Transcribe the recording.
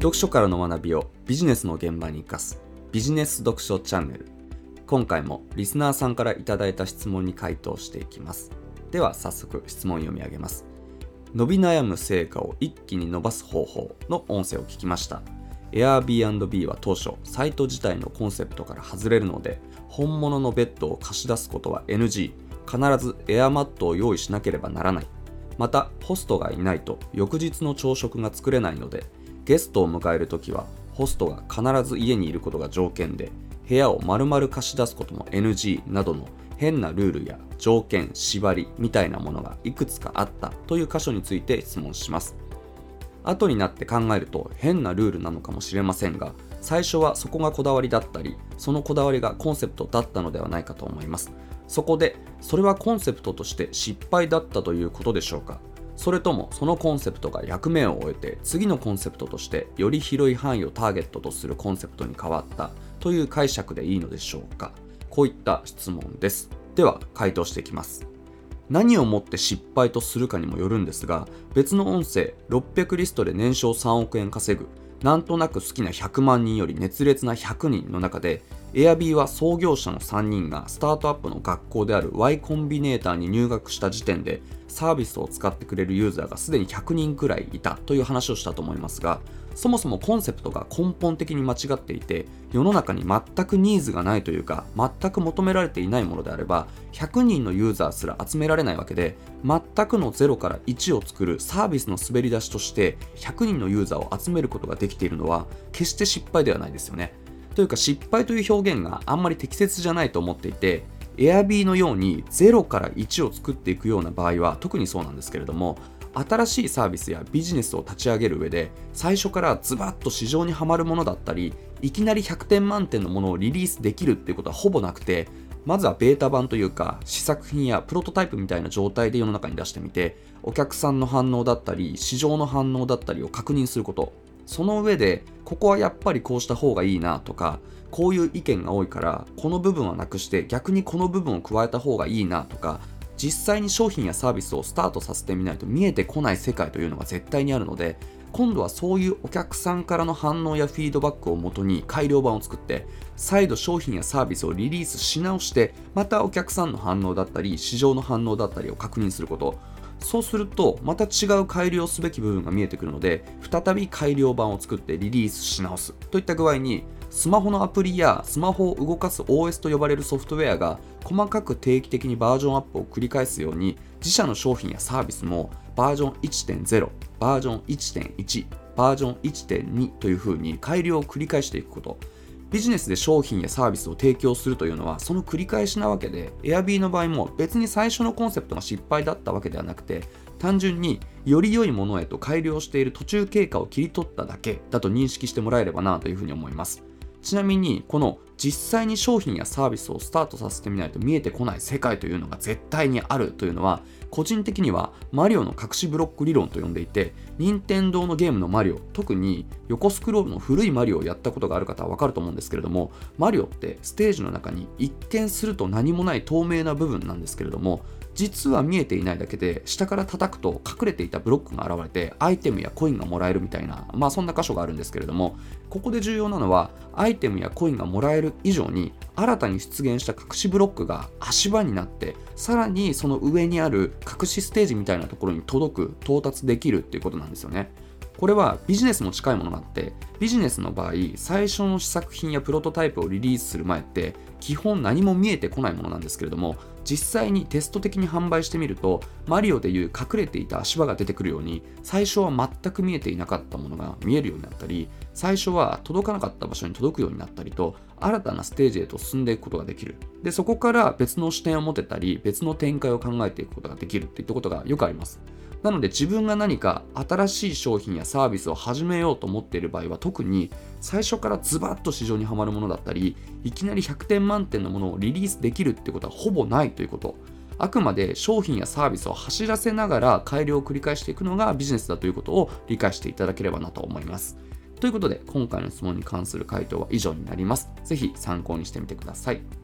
読書からの学びをビジネスの現場に生かすビジネス読書チャンネル。今回もリスナーさんからいただいた質問に回答していきます。では早速質問読み上げます。伸び悩む成果を一気に伸ばす方法の音声を聞きました。Airbnb は当初サイト自体のコンセプトから外れるので本物のベッドを貸し出すことは NG 必ずエアマットを用意しなければならない。またホストがいないと翌日の朝食が作れないのでゲストを迎えるときはホストが必ず家にいることが条件で部屋を丸々貸し出すことも NG などの変なルールや条件縛りみたいなものがいくつかあったという箇所について質問します。後になって考えると変なルールなのかもしれませんが最初はそこがこだわりだったりそのこだわりがコンセプトだったのではないかと思います。そこでそれはコンセプトとして失敗だったということでしょうか？それともそのコンセプトが役目を終えて次のコンセプトとしてより広い範囲をターゲットとするコンセプトに変わったという解釈でいいのでしょうか？こういった質問です。では回答していきます。何をもって失敗とするかにもよるんですが別の音声600リストで年商3億円稼ぐなんとなく好きな100万人より熱烈な100人の中で Airb は創業者の3人がスタートアップの学校である Y コンビネーターに入学した時点でサービスを使ってくれるユーザーがすでに100人くらいいたという話をしたと思いますがそもそもコンセプトが根本的に間違っていて世の中に全くニーズがないというか全く求められていないものであれば100人のユーザーすら集められないわけで全くの0から1を作るサービスの滑り出しとして100人のユーザーを集めることができているのは決して失敗ではないですよね。というか失敗という表現があんまり適切じゃないと思っていて Airb のように0から1を作っていくような場合は特にそうなんですけれども新しいサービスやビジネスを立ち上げる上で最初からズバッと市場にはまるものだったりいきなり100点満点のものをリリースできるっていうことはほぼなくてまずはベータ版というか試作品やプロトタイプみたいな状態で世の中に出してみてお客さんの反応だったり市場の反応だったりを確認すること。その上でここはやっぱりこうした方がいいなとかこういう意見が多いからこの部分はなくして逆にこの部分を加えた方がいいなとか実際に商品やサービスをスタートさせてみないと見えてこない世界というのが絶対にあるので今度はそういうお客さんからの反応やフィードバックをもとに改良版を作って再度商品やサービスをリリースし直してまたお客さんの反応だったり市場の反応だったりを確認すること。そうするとまた違う改良すべき部分が見えてくるので再び改良版を作ってリリースし直すといった具合にスマホのアプリやスマホを動かす OS と呼ばれるソフトウェアが細かく定期的にバージョンアップを繰り返すように自社の商品やサービスもバージョン1.0バージョン1.1バージョン1.2というふうに改良を繰り返していくこと。ビジネスで商品やサービスを提供するというのはその繰り返しなわけで Airb の場合も別に最初のコンセプトが失敗だったわけではなくて単純により良いものへと改良している途中経過を切り取っただけだと認識してもらえればなというふうに思います。ちなみにこの実際に商品やサービスをスタートさせてみないと見えてこない世界というのが絶対にあるというのは個人的にはマリオの隠しブロック理論と呼んでいて任天堂のゲームのマリオ特に横スクロールの古いマリオをやったことがある方はわかると思うんですけれどもマリオってステージの中に一見すると何もない透明な部分なんですけれども実は見えていないだけで下から叩くと隠れていたブロックが現れてアイテムやコインがもらえるみたいなまあそんな箇所があるんですけれどもここで重要なのはアイテムやコインがもらえる以上に新たに出現した隠しブロックが足場になってさらにその上にある隠しステージみたいなところに届く到達できるっていうことなんですよね。これはビジネスも近いものがあってビジネスの場合最初の試作品やプロトタイプをリリースする前って基本何も見えてこないものなんですけれども実際にテスト的に販売してみるとマリオでいう隠れていた足場が出てくるように最初は全く見えていなかったものが見えるようになったり最初は届かなかった場所に届くようになったりと新たなステージへと進んでいくことができる。でそこから別の視点を持てたり別の展開を考えていくことができるっていったことがよくあります。なので自分が何か新しい商品やサービスを始めようと思っている場合は特に最初からズバッと市場にはまるものだったりいきなり100点満点のものをリリースできるってことはほぼないということ。あくまで商品やサービスを走らせながら改良を繰り返していくのがビジネスだということを理解していただければなと思います。ということで今回の質問に関する回答は以上になります。ぜひ参考にしてみてください。